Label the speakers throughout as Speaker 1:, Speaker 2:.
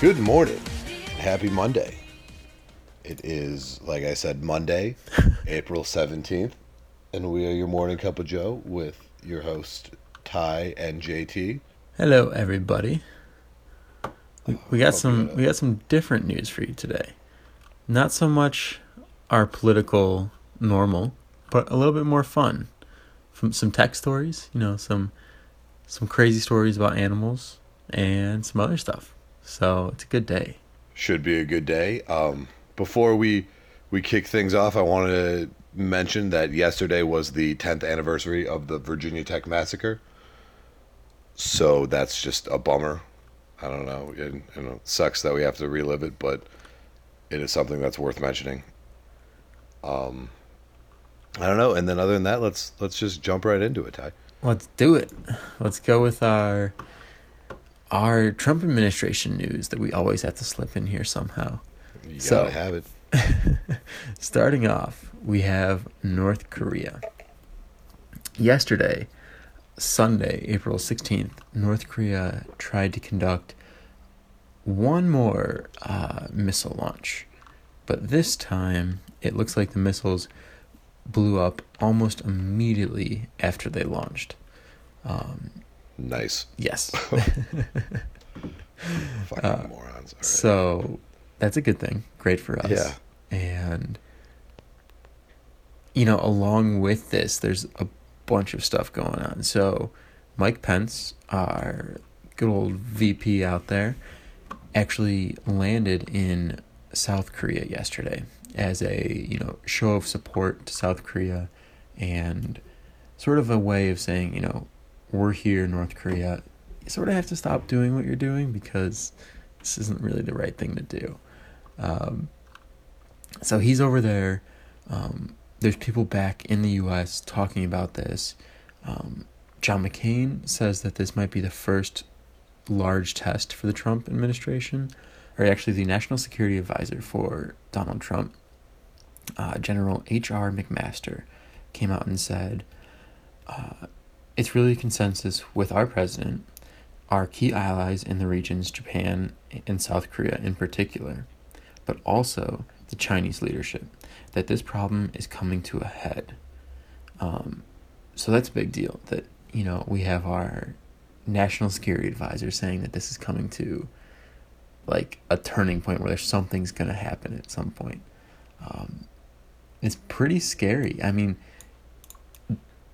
Speaker 1: Good morning. Happy Monday. It is, like I said, Monday, April 17th, and we are your morning cup of Joe with your host, Ty and JT.
Speaker 2: Hello, everybody. We, we got
Speaker 1: hope
Speaker 2: some we got some different news for you today. Not so much our political normal, but a little bit more fun. From some tech stories, you know, some some crazy stories about animals and some other stuff. So it's a good day.
Speaker 1: Should be a good day. Um, before we we kick things off, I wanted to mention that yesterday was the 10th anniversary of the Virginia Tech massacre. So that's just a bummer. I don't know. It, you know, it sucks that we have to relive it, but it is something that's worth mentioning. Um, I don't know. And then other than that, let's let's just jump right into it, Ty.
Speaker 2: Let's do it. Let's go with our our Trump administration news that we always have to slip in here somehow.
Speaker 1: You
Speaker 2: So-
Speaker 1: gotta have it.
Speaker 2: Starting off, we have North Korea. Yesterday, Sunday, April 16th, North Korea tried to conduct one more uh, missile launch. But this time, it looks like the missiles blew up almost immediately after they launched. Um,
Speaker 1: Nice.
Speaker 2: yes.
Speaker 1: Fucking
Speaker 2: Uh,
Speaker 1: morons. All right.
Speaker 2: So that's a good thing. Great for us.
Speaker 1: Yeah.
Speaker 2: And you know, along with this, there's a bunch of stuff going on. So Mike Pence, our good old VP out there, actually landed in South Korea yesterday as a, you know, show of support to South Korea and sort of a way of saying, you know, we're here, in North Korea. You sort of have to stop doing what you're doing because this isn't really the right thing to do. Um, so he's over there. Um, there's people back in the U.S. talking about this. Um, John McCain says that this might be the first large test for the Trump administration, or actually the National Security Advisor for Donald Trump, uh, General H.R. McMaster, came out and said, uh, "It's really consensus with our president." Our key allies in the regions, Japan and South Korea in particular, but also the Chinese leadership, that this problem is coming to a head. Um, so that's a big deal. That you know we have our national security advisor saying that this is coming to like a turning point where there's something's going to happen at some point. Um, it's pretty scary. I mean,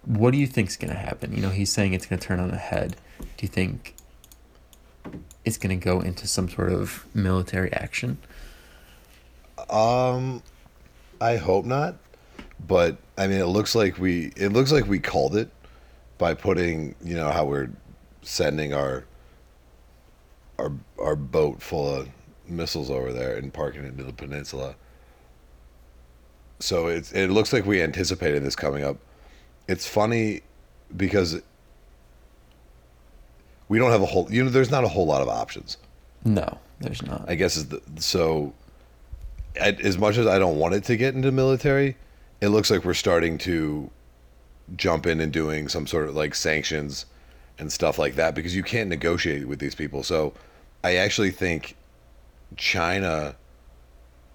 Speaker 2: what do you think's going to happen? You know, he's saying it's going to turn on the head. Do you think it's going to go into some sort of military action?
Speaker 1: Um, I hope not, but I mean, it looks like we it looks like we called it by putting you know how we're sending our our our boat full of missiles over there and parking it into the peninsula. So it's it looks like we anticipated this coming up. It's funny because we don't have a whole you know there's not a whole lot of options.
Speaker 2: No, there's not.
Speaker 1: I guess is the so. I, as much as I don't want it to get into military, it looks like we're starting to jump in and doing some sort of like sanctions and stuff like that because you can't negotiate with these people. So I actually think China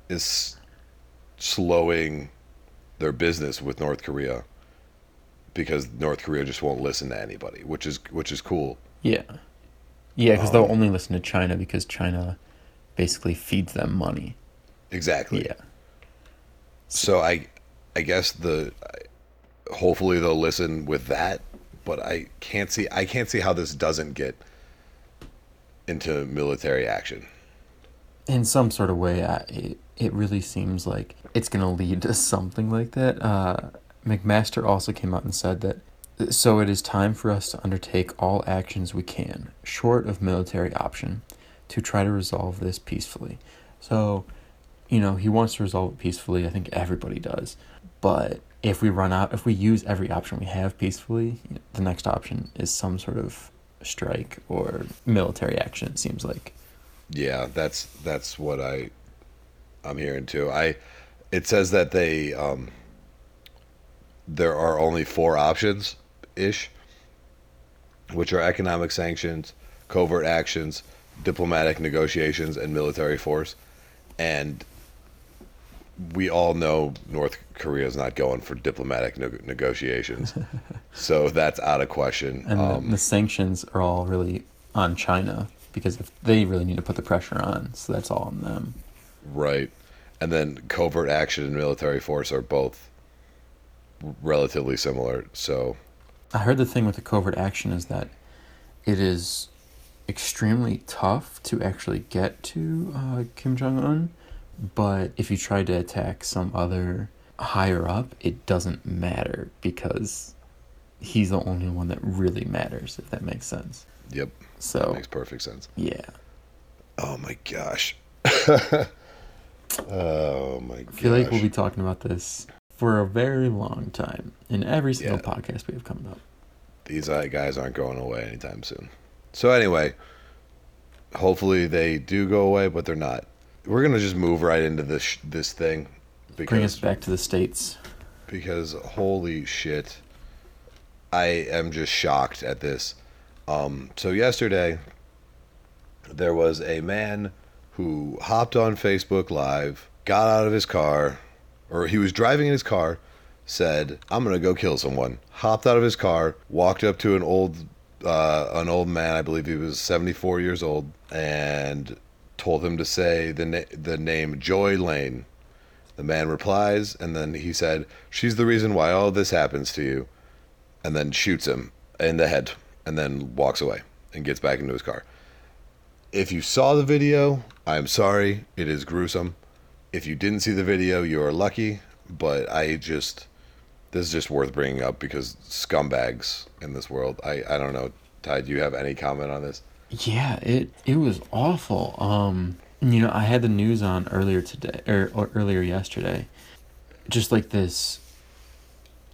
Speaker 1: is slowing their business with North Korea because North Korea just won't listen to anybody, which is which is cool.
Speaker 2: Yeah. Yeah, because they'll
Speaker 1: Um,
Speaker 2: only listen to China because China basically feeds them money.
Speaker 1: Exactly.
Speaker 2: Yeah.
Speaker 1: So I, I guess the, hopefully they'll listen with that, but I can't see I can't see how this doesn't get into military action.
Speaker 2: In some sort of way, I, it, it really seems like it's going to lead to something like that. Uh, McMaster also came out and said that so it is time for us to undertake all actions we can, short of military option, to try to resolve this peacefully. So, you know, he wants to resolve it peacefully. I think everybody does. But if we run out, if we use every option we have peacefully, the next option is some sort of strike or military action, it seems like.
Speaker 1: Yeah, that's that's what I I'm hearing too. I it says that they um there are only four options ish, which are economic sanctions, covert actions, diplomatic negotiations and military force, and we all know North Korea is not going for diplomatic ne- negotiations, so that's out of question.
Speaker 2: And
Speaker 1: Um,
Speaker 2: the, the sanctions are all really on China because if they really need to put the pressure on, so that's all on them.
Speaker 1: Right. And then covert action and military force are both relatively similar. So,
Speaker 2: I heard the thing with the covert action is that it is extremely tough to actually get to uh, Kim Jong Un, but if you try to attack some other higher up, it doesn't matter because he's the only one that really matters. If that makes sense.
Speaker 1: yep,
Speaker 2: So that
Speaker 1: makes perfect sense.
Speaker 2: yeah,
Speaker 1: Oh my gosh. oh my
Speaker 2: I
Speaker 1: gosh.
Speaker 2: feel like we'll be talking about this for a very long time in every single
Speaker 1: Yeah.
Speaker 2: podcast we have coming up.
Speaker 1: These uh, guys aren't going away anytime soon. So, anyway, hopefully they do go away, but they're not. We're going to just move right into this, sh- this thing.
Speaker 2: Because, Bring us back to the states.
Speaker 1: because holy shit. I am just shocked at this. Um, so yesterday, there was a man who hopped on Facebook Live, got out of his car, or he was driving in his car, said, "I'm gonna go kill someone." Hopped out of his car, walked up to an old, uh, an old man, I believe he was 74 years old, and told him to say the na- the name Joy Lane. The man replies, and then he said, "She's the reason why all this happens to you," and then shoots him in the head, and then walks away and gets back into his car. If you saw the video, I'm sorry, it is gruesome. If you didn't see the video, you are lucky, but I just this is just worth bringing up because scumbags in this world. I I don't know. Ty, do you have any comment on this?
Speaker 2: Yeah, it it was awful. Um, you know, I had the news on earlier today or, or earlier yesterday, just like this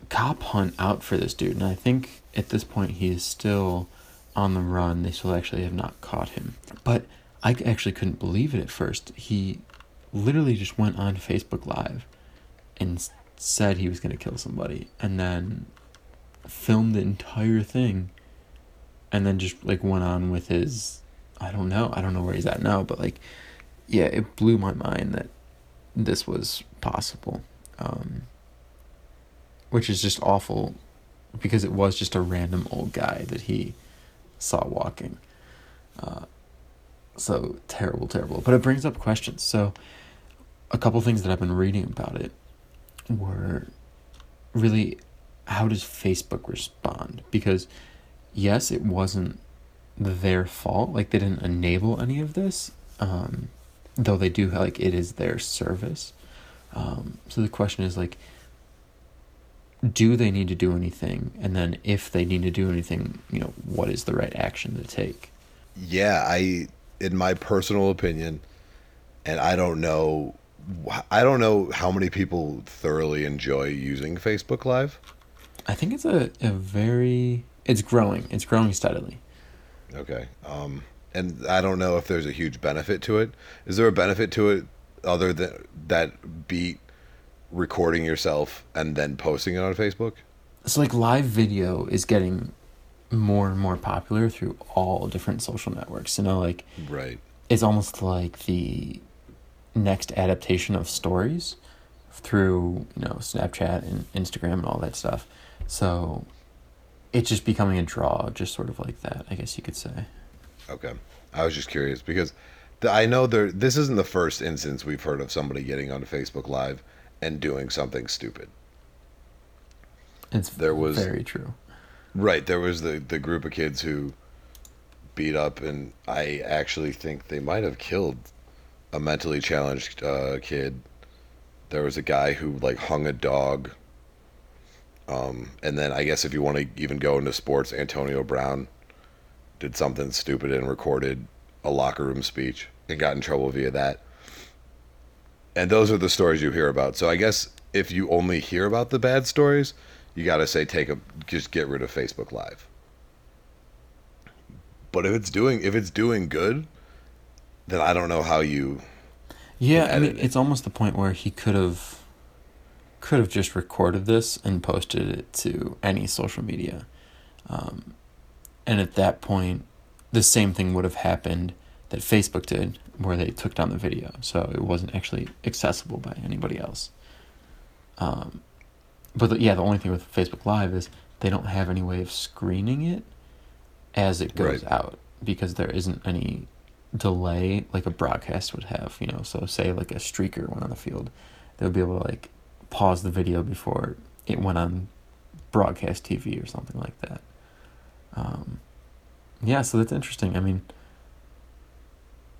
Speaker 2: cop hunt out for this dude, and I think at this point he is still on the run. They still actually have not caught him, but I actually couldn't believe it at first. He literally just went on Facebook Live and said he was going to kill somebody, and then filmed the entire thing and then just like went on with his I don't know. I don't know where he's at now, but like yeah, it blew my mind that this was possible. Um which is just awful because it was just a random old guy that he saw walking. Uh so terrible, terrible. But it brings up questions. So a couple things that I've been reading about it were really how does Facebook respond? Because yes, it wasn't their fault. Like they didn't enable any of this, um, though they do like it is their service. Um, so the question is like, do they need to do anything? And then if they need to do anything, you know, what is the right action to take?
Speaker 1: Yeah, I in my personal opinion, and I don't know I don't know how many people thoroughly enjoy using Facebook Live.
Speaker 2: I think it's a, a very it's growing. It's growing steadily.
Speaker 1: Okay. Um, and I don't know if there's a huge benefit to it. Is there a benefit to it other than that beat recording yourself and then posting it on Facebook?
Speaker 2: So like live video is getting more and more popular through all different social networks. You know, like
Speaker 1: Right.
Speaker 2: it's almost like the next adaptation of stories through you know Snapchat and Instagram and all that stuff. So it's just becoming a draw, just sort of like that, I guess you could say.
Speaker 1: Okay. I was just curious because the, I know there this isn't the first instance we've heard of somebody getting onto Facebook Live and doing something stupid.
Speaker 2: It's
Speaker 1: There was-
Speaker 2: very true.
Speaker 1: Right. There was the the group of kids who beat up, and I actually think they might have killed a mentally challenged uh, kid. There was a guy who like hung a dog. Um, and then I guess if you want to even go into sports, Antonio Brown did something stupid and recorded a locker room speech and got in trouble via that. And those are the stories you hear about. So I guess if you only hear about the bad stories, you got to say take a just get rid of Facebook Live. But if it's doing if it's doing good, then I don't know how you
Speaker 2: Yeah, I mean,
Speaker 1: it.
Speaker 2: it's almost the point where he could have could have just recorded this and posted it to any social media, um, and at that point, the same thing would have happened that Facebook did, where they took down the video, so it wasn't actually accessible by anybody else. Um, but the, yeah, the only thing with Facebook Live is they don't have any way of screening it as it goes
Speaker 1: Right.
Speaker 2: out because there isn't any delay like a broadcast would have. You know, so say like a streaker went on the field, they would be able to like pause the video before it went on broadcast TV or something like that. Um, yeah, so that's interesting. I mean,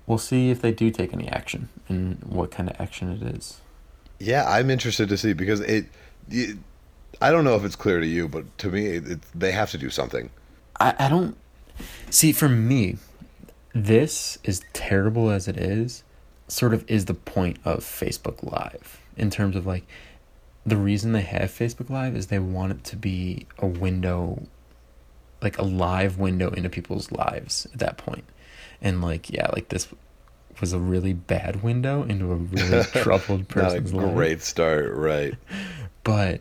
Speaker 2: we'll see if they do take any action and what kind of action it is.
Speaker 1: Yeah, I'm interested to see because it, it I don't know if it's clear to you, but to me, it, it, they have to do something.
Speaker 2: I, I don't see for me this as terrible as it is sort of is the point of facebook live in terms of like the reason they have facebook live is they want it to be a window like a live window into people's lives at that point. And like yeah like this was a really bad window into a really troubled person's
Speaker 1: Not a
Speaker 2: person's life.
Speaker 1: great start, right?
Speaker 2: but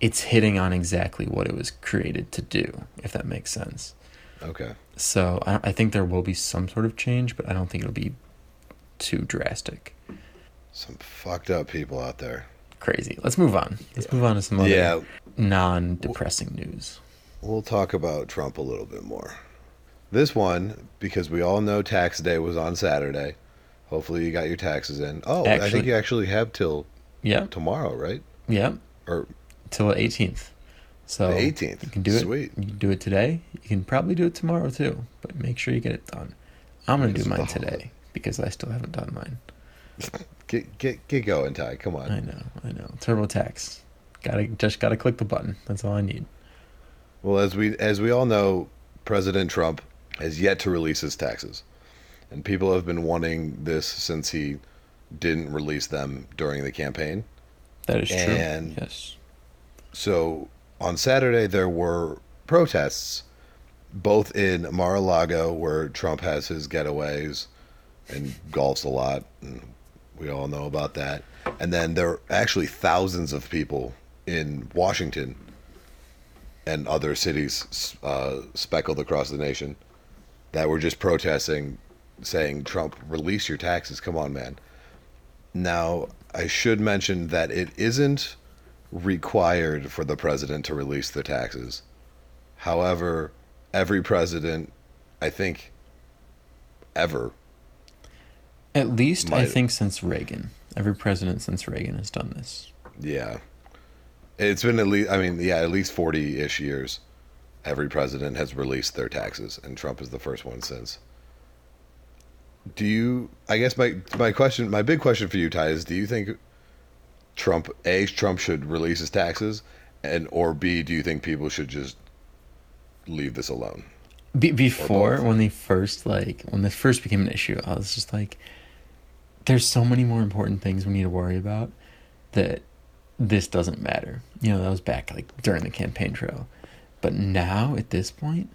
Speaker 2: it's hitting on exactly what it was created to do if that makes sense
Speaker 1: Okay.
Speaker 2: so I, I think there will be some sort of change, but I don't think it'll be too drastic.
Speaker 1: Some fucked up people out there.
Speaker 2: Crazy. Let's move on. Let's move on to some other
Speaker 1: Yeah,
Speaker 2: non-depressing news.
Speaker 1: we'll talk about Trump a little bit more. This one, because we all know tax day was on Saturday. Hopefully, you got your taxes in. Oh, I think you actually have till
Speaker 2: Yeah,
Speaker 1: tomorrow, right?
Speaker 2: yeah,
Speaker 1: Or
Speaker 2: till the 18th. So
Speaker 1: The 18th.
Speaker 2: You can do it. You can do it today. You can probably do it tomorrow too, but make sure you get it done. I'm gonna do mine today because I still haven't done mine.
Speaker 1: get get get going, Ty. Come on.
Speaker 2: I know, I know. TurboTax. Gotta just gotta click the button. That's all I need.
Speaker 1: Well, as we as we all know, President Trump has yet to release his taxes, and people have been wanting this since he didn't release them during the campaign.
Speaker 2: That is true.
Speaker 1: And-
Speaker 2: yes.
Speaker 1: So on Saturday there were protests, both in Mar-a-Lago where Trump has his getaways and golfs a lot, and we all know about that. And then there are actually thousands of people in Washington and other cities uh, speckled across the nation that were just protesting, saying, "Trump, release your taxes. Come on, man." Now, I should mention that it isn't required for the president to release the taxes. However, every president, I think, ever,
Speaker 2: At least I think since Reagan. Every president since Reagan has done this.
Speaker 1: yeah, it's been at least, I mean, yeah, at least 40 ish years, every president has released their taxes, and Trump is the first one since. Do you, I guess my, my question, my big question for you, Ty, is do you think Trump, A, Trump should release his taxes, and, or B, do you think people should just leave this alone?
Speaker 2: Be- before when they first like when this first became an issue, I was just like, "There's so many more important things we need to worry about that this doesn't matter." You know, that was back like during the campaign trail, but now at this point,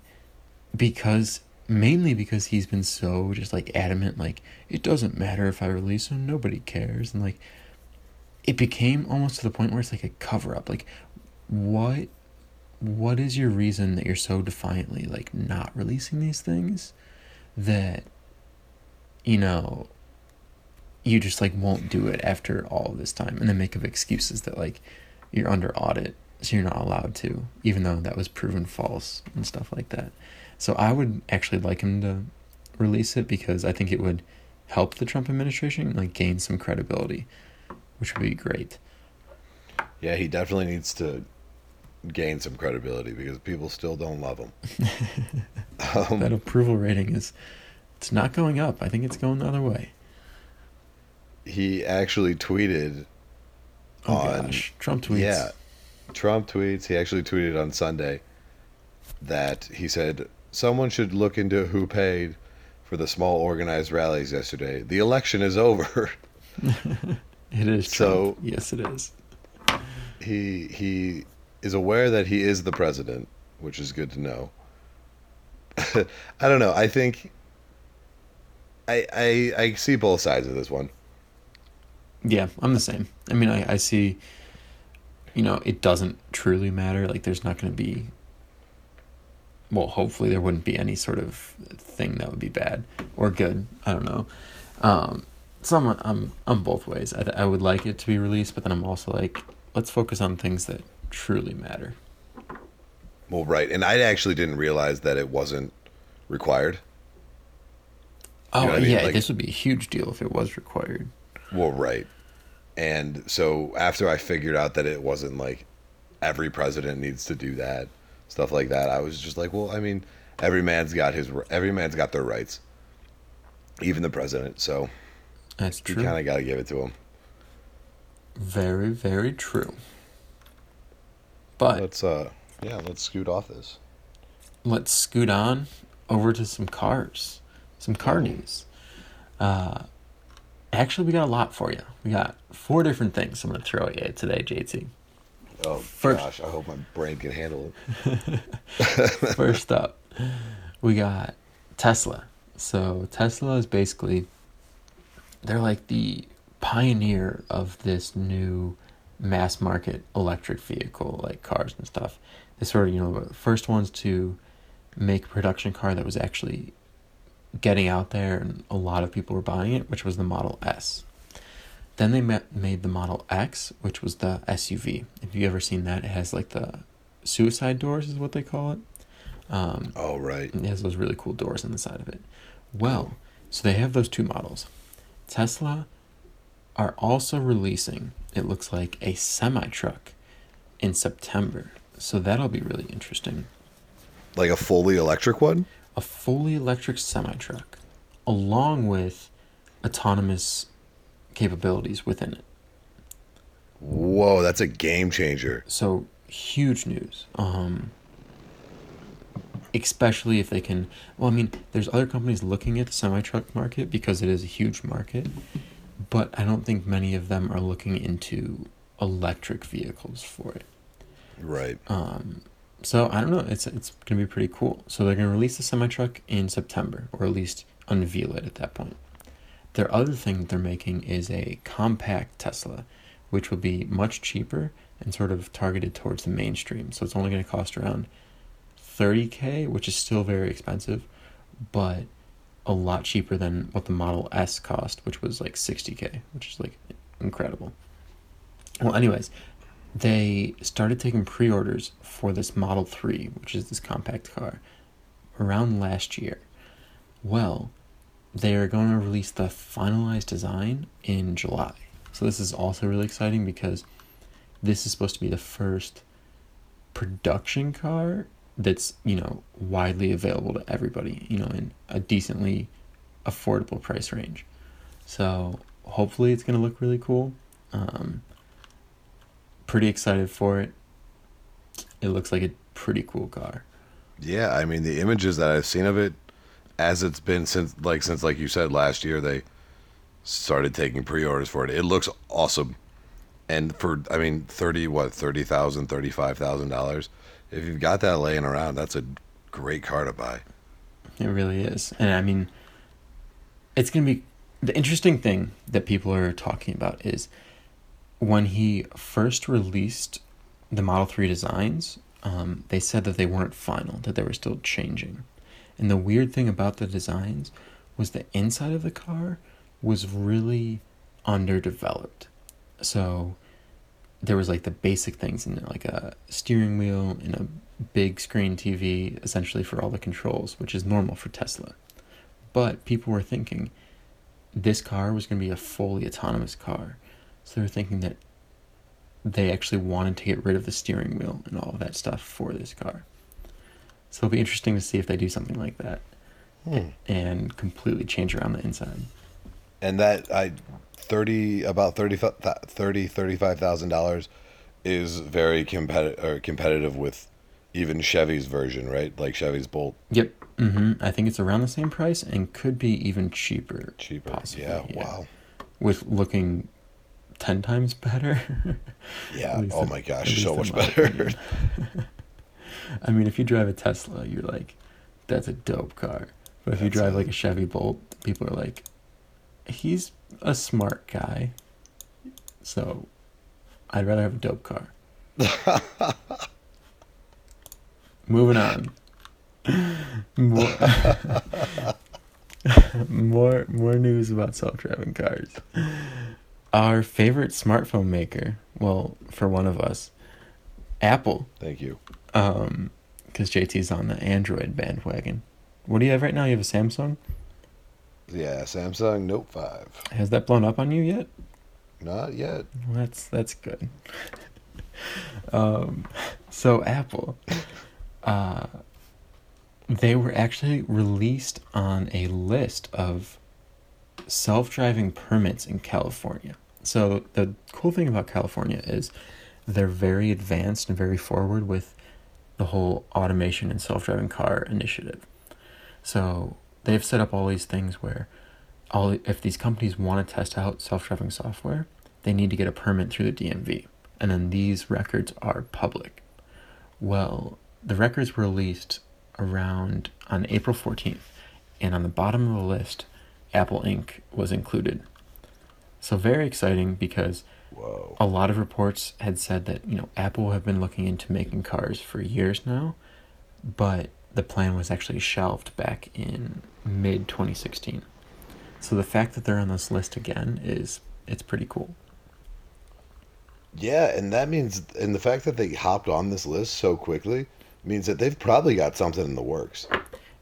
Speaker 2: because mainly because he's been so just like adamant, like it doesn't matter if I release him, nobody cares, and like it became almost to the point where it's like a cover up. Like, what what is your reason that you're so defiantly like not releasing these things that you know you just like won't do it after all this time and then make up excuses that like you're under audit so you're not allowed to even though that was proven false and stuff like that so i would actually like him to release it because i think it would help the trump administration like gain some credibility which would be great
Speaker 1: Yeah, he definitely needs to gain some credibility because people still don't love him. um,
Speaker 2: that approval rating is it's not going up i think it's going the other way
Speaker 1: he actually tweeted
Speaker 2: Oh
Speaker 1: on
Speaker 2: gosh, Trump tweets.
Speaker 1: yeah, Trump tweets. He actually tweeted on Sunday that he said someone should look into who paid for the small organized rallies yesterday. The election is over.
Speaker 2: it is
Speaker 1: So-
Speaker 2: Trump. yes, it is.
Speaker 1: he he is aware that he is the president, which is good to know. I don't know. I think I I I see both sides of this one.
Speaker 2: Yeah, I'm the same. I mean, I, I see. You know, it doesn't truly matter. Like, there's not going to be well, hopefully there wouldn't be any sort of thing that would be bad or good. I don't know. Um, so I'm, um, I'm, um, I'm both ways. I, I would like it to be released, but then I'm also like, let's focus on things that truly matter.
Speaker 1: Well, right, and I actually didn't realize that it wasn't required.
Speaker 2: Oh
Speaker 1: know what I mean?
Speaker 2: yeah,
Speaker 1: Like-
Speaker 2: this would be a huge deal if it was required.
Speaker 1: Well, right. And so after I figured out that it wasn't like every president needs to do that, stuff like that, I was just like, well, I mean, every man's got his every man's got their rights. Even the president, so
Speaker 2: That's true.
Speaker 1: you kind of got to give it to him.
Speaker 2: Very, very true. But
Speaker 1: Let's uh yeah, let's scoot off this.
Speaker 2: let's scoot on over to some cars, some car news. Uh, actually, we got a lot for you. We got four different things I'm going to throw at you today, JT.
Speaker 1: Oh
Speaker 2: First-
Speaker 1: gosh, I hope my brain can handle it.
Speaker 2: First up, we got Tesla. So Tesla is basically they're like the pioneer of this new mass market electric vehicle like cars and stuff. They sort of, you know, the first ones to make a production car that was actually getting out there and a lot of people were buying it, which was the Model S. Then they ma- made the Model X, which was the SUV. If you ever seen that, it has like the suicide doors, is what they call it. Um,
Speaker 1: Oh right.
Speaker 2: it has those really cool doors on the side of it. Well, so they have those two models. Tesla are also releasing, it looks like, a semi truck in September. So that'll be really interesting.
Speaker 1: Like a fully electric one?
Speaker 2: A fully electric semi truck, along with autonomous capabilities within it.
Speaker 1: Whoa, that's a game changer.
Speaker 2: So huge news. Um, especially if they can. Well, I mean, there's other companies looking at the semi truck market because it is a huge market, but I don't think many of them are looking into electric vehicles for it.
Speaker 1: Right.
Speaker 2: Um, so I don't know. It's it's gonna be pretty cool. So they're gonna release the semi truck in September, or at least unveil it at that point. Their other thing that they're making is a compact Tesla, which will be much cheaper and sort of targeted towards the mainstream. So it's only going to cost around 30k, which is still very expensive, but a lot cheaper than what the Model S cost, which was like 60k, which is like incredible. Well, anyways, they started taking pre-orders for this Model 3, which is this compact car, around last year. Well, they are going to release the finalized design in July. So this is also really exciting because this is supposed to be the first production car that's, you know, widely available to everybody, you know, in a decently affordable price range. So hopefully it's going to look really cool. Um, pretty excited for it. It looks like a pretty cool car.
Speaker 1: Yeah, I mean the images that I've seen of it, as it's been since like since like you said last year they started taking pre-orders for it. It looks awesome, and for I mean thirty what thirty thousand thirty five thousand dollars, if you've got that laying around, that's a great car to buy.
Speaker 2: It really is. And I mean, it's to be the interesting thing that people are talking about is when he first released the Model 3 designs, um, they said that they weren't final, that they were still changing. And the weird thing about the designs was the inside of the car was really underdeveloped. So there was like the basic things in there, like a steering wheel and a big screen TV, essentially for all the controls, which is normal for Tesla. But people were thinking this car was going to be a fully autonomous car. So they were thinking that they actually wanted to get rid of the steering wheel and all of that stuff for this car. So it'll be interesting to see if they do something like that
Speaker 1: Hmm.
Speaker 2: and completely change around the inside.
Speaker 1: And that I thirty about 30 30 35,000 dollars is very competitive or competitive with even Chevy's version, right? Like Chevy's Bolt
Speaker 2: Yep. Mm-hmm. I think it's around the same price and could be even cheaper.
Speaker 1: cheaper.
Speaker 2: Possibly,
Speaker 1: yeah,
Speaker 2: yeah.
Speaker 1: wow.
Speaker 2: With looking 10 times better.
Speaker 1: Yeah. Oh my gosh, so much better.
Speaker 2: I mean, if you drive a Tesla, you're like, that's a dope car. But if you drive
Speaker 1: a-
Speaker 2: like a Chevy Bolt, people are like, he's a smart guy. So I'd rather have a dope car. Moving on. more, more more news about self-driving cars. Our favorite smartphone maker, well, for one of us, Apple,
Speaker 1: Thank you.
Speaker 2: um, because JT's on the Android bandwagon. What do you have right now? You have a Samsung.
Speaker 1: Yeah, Samsung Note 5.
Speaker 2: Has that blown up on you yet?
Speaker 1: Not yet.
Speaker 2: That's that's good. um, so Apple, uh, they were actually released on a list of self-driving permits in California. So the cool thing about California is they're very advanced and very forward with the whole automation and self-driving car initiative. So they've set up all these things where all if these companies want to test out self-driving software, they need to get a permit through the DMV, and then these records are public. Well, the records were released around on April 14th, and on the bottom of the list, Apple Inc. was included. So very exciting because
Speaker 1: Whoa.
Speaker 2: a lot of reports had said that you know Apple have been looking into making cars for years now, but the plan was actually shelved back in mid 2016. So the fact that they're on this list again is it's pretty cool.
Speaker 1: Yeah, and that means, and the fact that they hopped on this list so quickly means that they've probably got something in the works.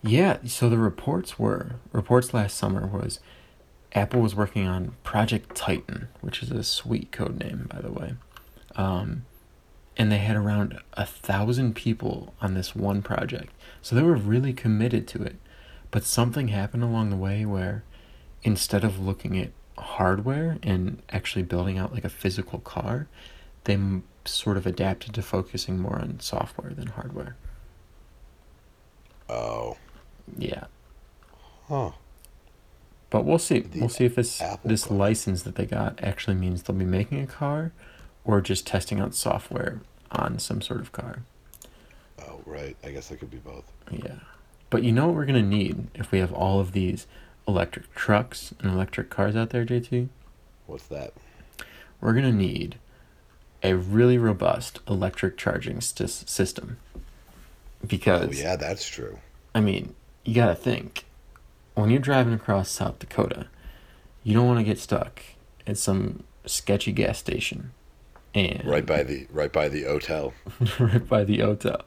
Speaker 2: Yeah, so the reports were reports last summer was Apple was working on Project Titan, which is a sweet code name by the way. Um, and they had around a thousand people on this one project. So they were really committed to it. But something happened along the way where instead of looking at hardware and actually building out like a physical car, they m- sort of adapted to focusing more on software than hardware.
Speaker 1: Oh.
Speaker 2: Yeah.
Speaker 1: Huh.
Speaker 2: But we'll see.
Speaker 1: The
Speaker 2: we'll see if this
Speaker 1: Apple
Speaker 2: this
Speaker 1: car.
Speaker 2: license that they got actually means they'll be making a car or just testing out software on some sort of car.
Speaker 1: Oh, right. I guess that could be both.
Speaker 2: Yeah. But you know what we're going to need if we have all of these electric trucks and electric cars out there, JT?
Speaker 1: What's that?
Speaker 2: We're going to need a really robust electric charging sys- system. Because
Speaker 1: Oh, yeah, that's true.
Speaker 2: I mean, you got to think when you're driving across South Dakota, you don't want to get stuck at some sketchy gas station and
Speaker 1: Right by the right by the hotel.
Speaker 2: right by the hotel.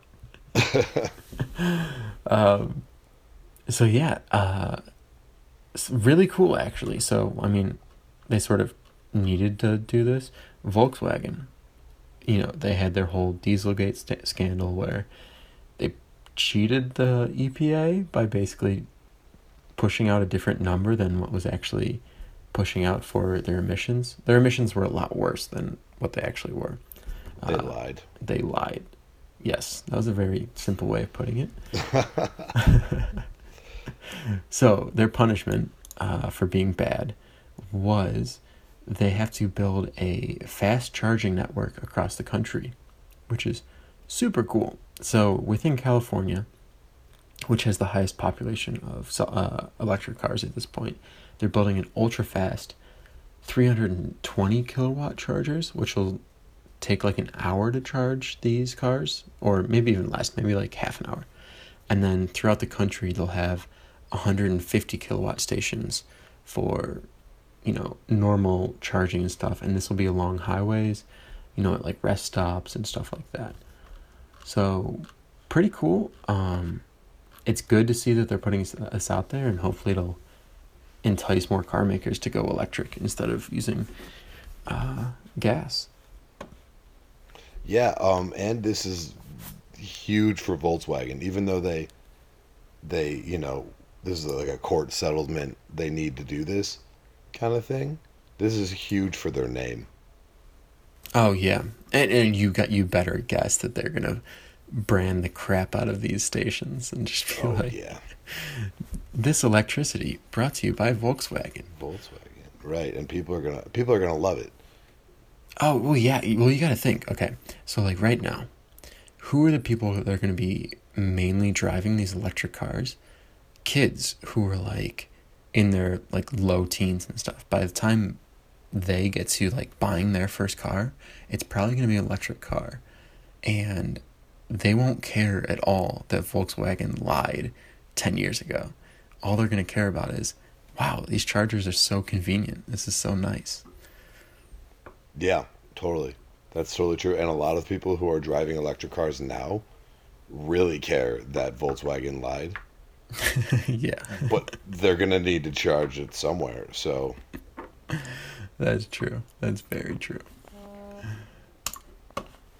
Speaker 2: um, so yeah, uh, really cool actually. So I mean, they sort of needed to do this. Volkswagen, you know, they had their whole Dieselgate st- scandal where they cheated the EPA by basically pushing out a different number than what was actually pushing out for their emissions. Their emissions were a lot worse than what they actually were.
Speaker 1: They
Speaker 2: Uh,
Speaker 1: lied.
Speaker 2: they lied. Yes, that was a very simple way of putting it. so their punishment uh, for being bad was they have to build a fast charging network across the country, which is super cool. So within California, which has the highest population of uh, electric cars at this point, they're building an ultra fast 320 kilowatt chargers, which will take like an hour to charge these cars, or maybe even less, maybe like half an hour. And then throughout the country, they'll have 150 kilowatt stations for, you know, normal charging and stuff. And this will be along highways, you know, at like rest stops and stuff like that. So, pretty cool. Um, it's good to see that they're putting us- out there, and hopefully it'll entice more car makers to go electric instead of using uh, gas.
Speaker 1: Yeah, um, and this is huge for Volkswagen. Even though they, they, you know, this is like a court settlement. They need to do this, kind of thing. This is huge for their name.
Speaker 2: Oh yeah, and and you got you better guess that they're gonna brand the crap out of these stations and just be
Speaker 1: Oh
Speaker 2: like,
Speaker 1: yeah,
Speaker 2: "This electricity brought to you by Volkswagen."
Speaker 1: Volkswagen, right? And people are gonna people are gonna love it.
Speaker 2: Oh well, yeah. Well, you got to think. Okay, so like right now, who are the people that are going to be mainly driving these electric cars? Kids who are like in their like low teens and stuff. By the time they get to like buying their first car, it's probably going to be an electric car, and they won't care at all that Volkswagen lied 10 years ago. All they're going to care about is, wow, these chargers are so convenient. This is so nice.
Speaker 1: Yeah, totally. That's totally true. And a lot of people who are driving electric cars now really care that Volkswagen lied,
Speaker 2: yeah,
Speaker 1: but they're going to need to charge it somewhere. So,
Speaker 2: that's true. That's very true.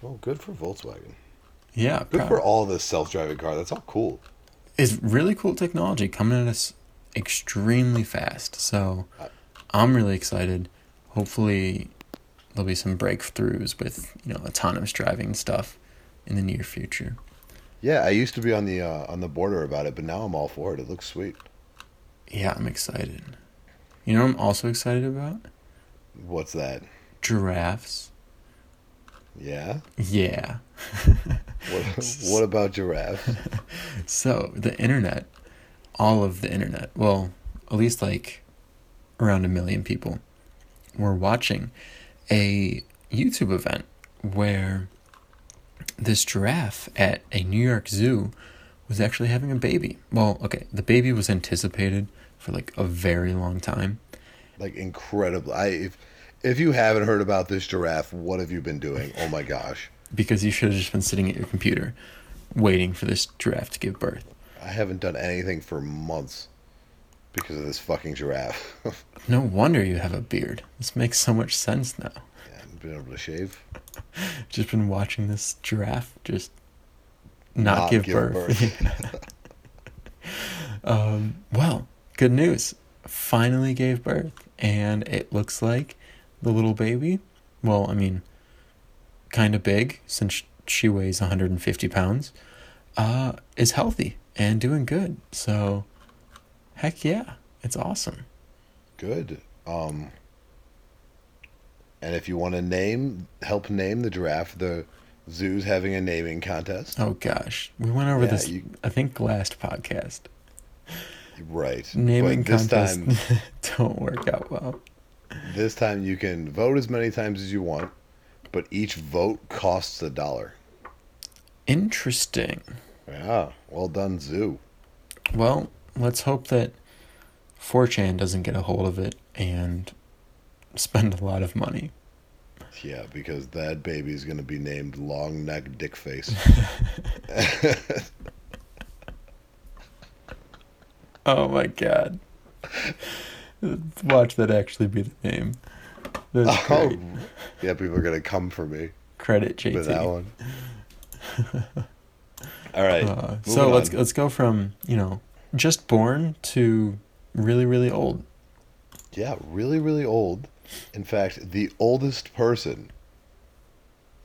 Speaker 1: well, good for Volkswagen.
Speaker 2: Yeah,
Speaker 1: Good
Speaker 2: proud.
Speaker 1: for all this self driving car. That's all cool.
Speaker 2: it's really cool technology coming at us extremely fast. So uh, I'm really excited. Hopefully there'll be some breakthroughs with, you know, autonomous driving stuff in the near future.
Speaker 1: Yeah, I used to be on the uh, on the border about it, but now I'm all for it. It looks sweet.
Speaker 2: Yeah, I'm excited. You know what I'm also excited about?
Speaker 1: What's that?
Speaker 2: Giraffes.
Speaker 1: Yeah.
Speaker 2: Yeah.
Speaker 1: What What about giraffes?
Speaker 2: So the internet, all of the internet, well, at least like around a million people, were watching a YouTube event where this giraffe at a New York zoo was actually having a baby. Well, okay, the baby was anticipated for like a very long time.
Speaker 1: Like incredible. I if if you haven't heard about this giraffe, what have you been doing? Oh my gosh.
Speaker 2: Because you should have just been sitting at your computer waiting for this giraffe to give birth.
Speaker 1: I haven't done anything for months because of this fucking giraffe.
Speaker 2: No wonder you have a beard. This makes so much sense now.
Speaker 1: I haven't been able to shave.
Speaker 2: Just been watching this giraffe just not, give, birth. um, well, good news. Finally gave birth. And it looks like the little baby, well, I mean, kind of big since she weighs 150 pounds, uh, is healthy and doing good. So, heck yeah, it's awesome.
Speaker 1: Good. Um and if you want to name help name the giraffe, the zoo's having a naming contest.
Speaker 2: Oh gosh, we went over
Speaker 1: Yeah,
Speaker 2: this,
Speaker 1: you-
Speaker 2: I think, last podcast.
Speaker 1: Right.
Speaker 2: Naming
Speaker 1: but this
Speaker 2: contests
Speaker 1: time
Speaker 2: don't work out well.
Speaker 1: this time you can vote as many times as you want, but each vote costs a dollar.
Speaker 2: Interesting.
Speaker 1: Yeah. Well done, Zoo.
Speaker 2: Well, let's hope that 4chan doesn't get a hold of it and spend a lot of money.
Speaker 1: Yeah, because that baby's gonna be named Long Neck Dick Face.
Speaker 2: Oh my god. Watch that actually be the name. That's
Speaker 1: oh,
Speaker 2: great.
Speaker 1: yeah, people are gonna come for me
Speaker 2: Credit JT.
Speaker 1: with that one. All right.
Speaker 2: Uh, so
Speaker 1: moving
Speaker 2: let's let's go from you know just born to really really old.
Speaker 1: Yeah, really, really old. In fact, the oldest person.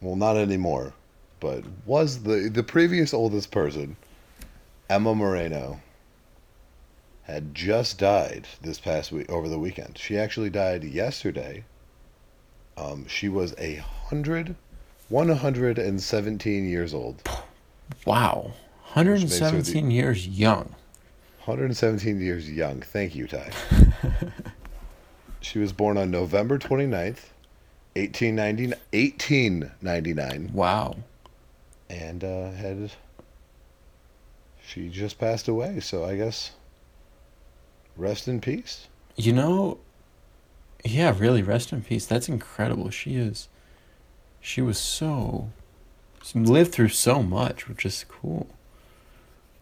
Speaker 1: Well, not anymore, but was the the previous oldest person, Emma Morano. Had just died this past week over the weekend. She actually died yesterday. Um, she was a hundred, one hundred and seventeen years old.
Speaker 2: Wow,
Speaker 1: makes her the-
Speaker 2: 117 years young.
Speaker 1: 117 years young. Thank you, Ty. she was born on November 29th, 1890, 1899,
Speaker 2: Wow.
Speaker 1: and uh, had. She just passed away, so I guess. Rest in peace.
Speaker 2: You know, yeah, really, rest in peace. That's incredible. She is, she was so, she lived through so much, which is cool.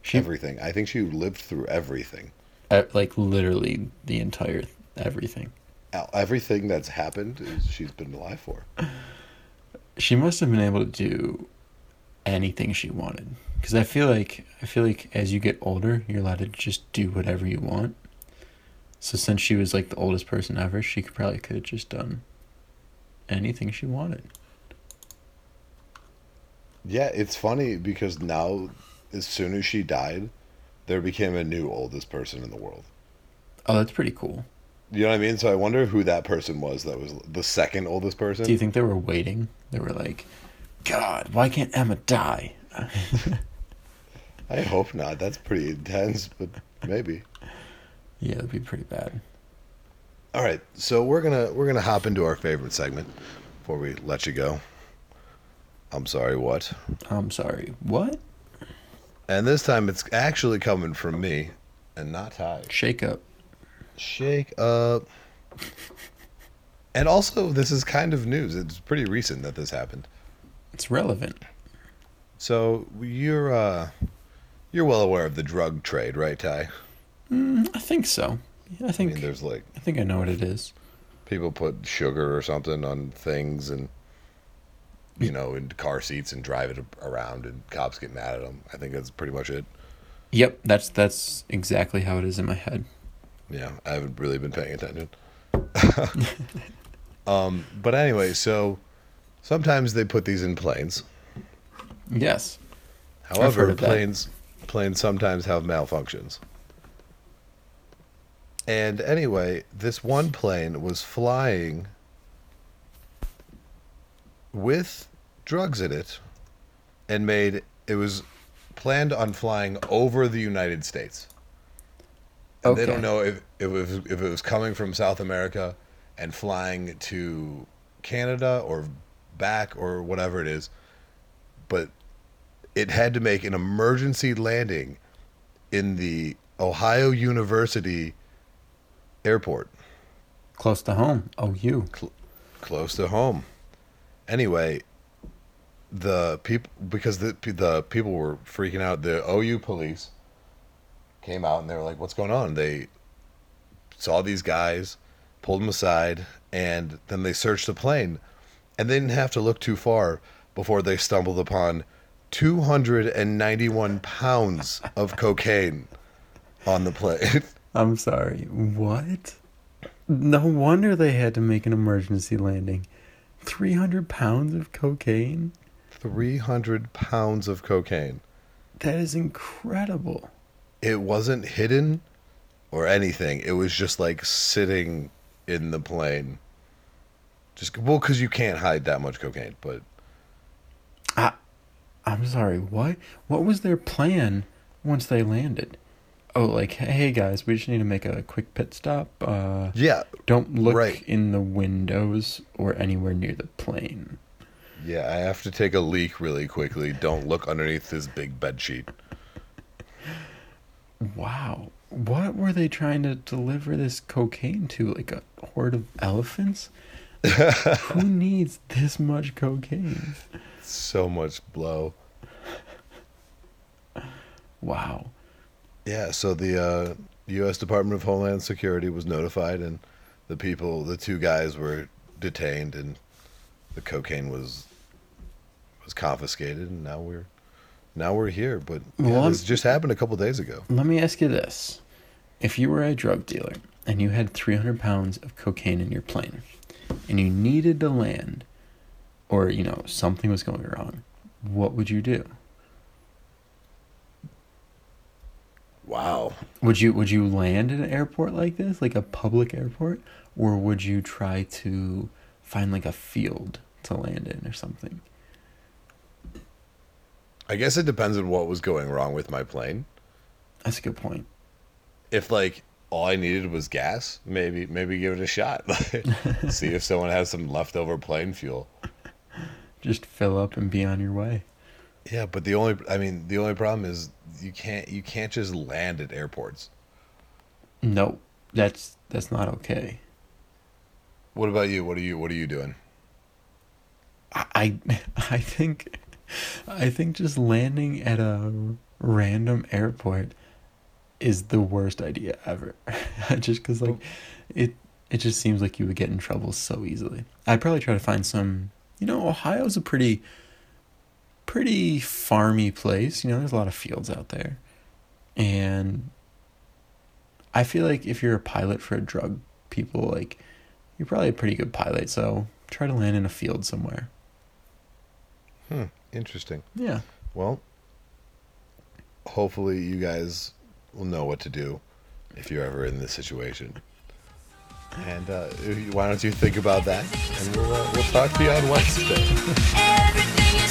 Speaker 2: She,
Speaker 1: everything. I think she lived through everything.
Speaker 2: like, literally the entire everything.
Speaker 1: Everything that's happened is she's been alive for.
Speaker 2: She must have been able to do anything she wanted. Because I feel like, I feel like as you get older, you're allowed to just do whatever you want. So since she was like the oldest person ever, she could probably could have just done anything she wanted.
Speaker 1: Yeah, it's funny because now, as soon as she died, there became a new oldest person in the world.
Speaker 2: Oh, that's pretty cool.
Speaker 1: You know what I mean? So I wonder who that person was that was the second oldest person.
Speaker 2: Do you think they were waiting? They were like, God, why can't Emma die?
Speaker 1: I hope not. That's pretty intense, but maybe.
Speaker 2: yeah, that'd be pretty bad.
Speaker 1: All right, so we're gonna we're gonna hop into our favorite segment before we let you go. I'm sorry, what?
Speaker 2: I'm sorry. What?
Speaker 1: And this time it's actually coming from me and not Ty.
Speaker 2: Shake up.
Speaker 1: Shake up. And also, this is kind of news. It's pretty recent that this happened.
Speaker 2: It's relevant.
Speaker 1: So you're uh, you're well aware of the drug trade, right, Ty?
Speaker 2: Mm, I think so. I
Speaker 1: I
Speaker 2: think
Speaker 1: mean, there's like
Speaker 2: I think I know what it is.
Speaker 1: people put sugar or something on things and you know in car seats and drive it around and cops get mad at them i think that's pretty much it
Speaker 2: Yep, that's that's exactly how it is in my head.
Speaker 1: yeah i haven't really been paying attention um but anyway so sometimes they put these in planes
Speaker 2: Yes.
Speaker 1: however
Speaker 2: of that.
Speaker 1: planes planes sometimes have malfunctions and anyway this one plane was flying with drugs in it and made it was planned on flying over the United States. And they don't know if, if, it was, if it was coming from South America and flying to Canada or back or whatever it is. But it had to make an emergency landing in the Ohio University airport.
Speaker 2: Close to home. OU. you.
Speaker 1: close to home. Anyway, the people because the the people were freaking out. The OU police came out and they were like, "What's going on?" They saw these guys, pulled them aside, and then they searched the plane, and they didn't have to look too far before they stumbled upon 291 pounds of cocaine on the plane.
Speaker 2: I'm sorry. What? No wonder they had to make an emergency landing. 300 pounds of cocaine?
Speaker 1: 300 pounds of cocaine.
Speaker 2: That is incredible.
Speaker 1: it wasn't hidden or anything. It was just like sitting in the plane. Just well, because you can't hide that much cocaine. But
Speaker 2: I, I'm sorry. What? What was their plan once they landed? Oh, like, hey guys, we just need to make a quick pit stop. Uh,
Speaker 1: yeah,
Speaker 2: don't look
Speaker 1: Right.
Speaker 2: in the windows or anywhere near the plane.
Speaker 1: yeah, I have to take a leak really quickly. Don't look underneath this big bed sheet.
Speaker 2: Wow. What were they trying to deliver this cocaine to? Like a horde of elephants? Who needs this much cocaine?
Speaker 1: So much blow.
Speaker 2: Wow.
Speaker 1: Yeah, so the uh, U.S. Department of Homeland Security was notified, and the people, the two guys, were detained, and the cocaine was was confiscated, and now we're now we're here. But yeah,
Speaker 2: Well,
Speaker 1: this just happened a couple days ago.
Speaker 2: Let me ask you this. If you were a drug dealer and you had 300 pounds of cocaine in your plane and you needed to land or, you know, something was going wrong, what would you do?
Speaker 1: Wow.
Speaker 2: Would you would you land at an airport like this, like a public airport, or would you try to find like a field to land in or something?
Speaker 1: I guess it depends on what was going wrong with my plane.
Speaker 2: That's a good point.
Speaker 1: If like all I needed was gas, maybe maybe give it a shot. See if someone has some leftover plane fuel.
Speaker 2: Just fill up and be on your way.
Speaker 1: Yeah, but the only I mean the only problem is you can't you can't just land at airports.
Speaker 2: No, that's that's not okay.
Speaker 1: What about you? What are you what are you doing?
Speaker 2: I I I think I think just landing at a random airport is the worst idea ever. just cuz like it it just seems like you would get in trouble so easily. I'd probably try to find some, you know, Ohio's a pretty pretty farmy place, you know, there's a lot of fields out there. And I feel like if you're a pilot for a drug people like you're probably a pretty good pilot, so try to land in a field somewhere.
Speaker 1: Hmm, interesting.
Speaker 2: Yeah.
Speaker 1: Well, hopefully you guys will know what to do if you're ever in this situation. And uh, why don't you think about that? And we'll, uh, we'll talk to you on Wednesday.
Speaker 3: Everything is awesome.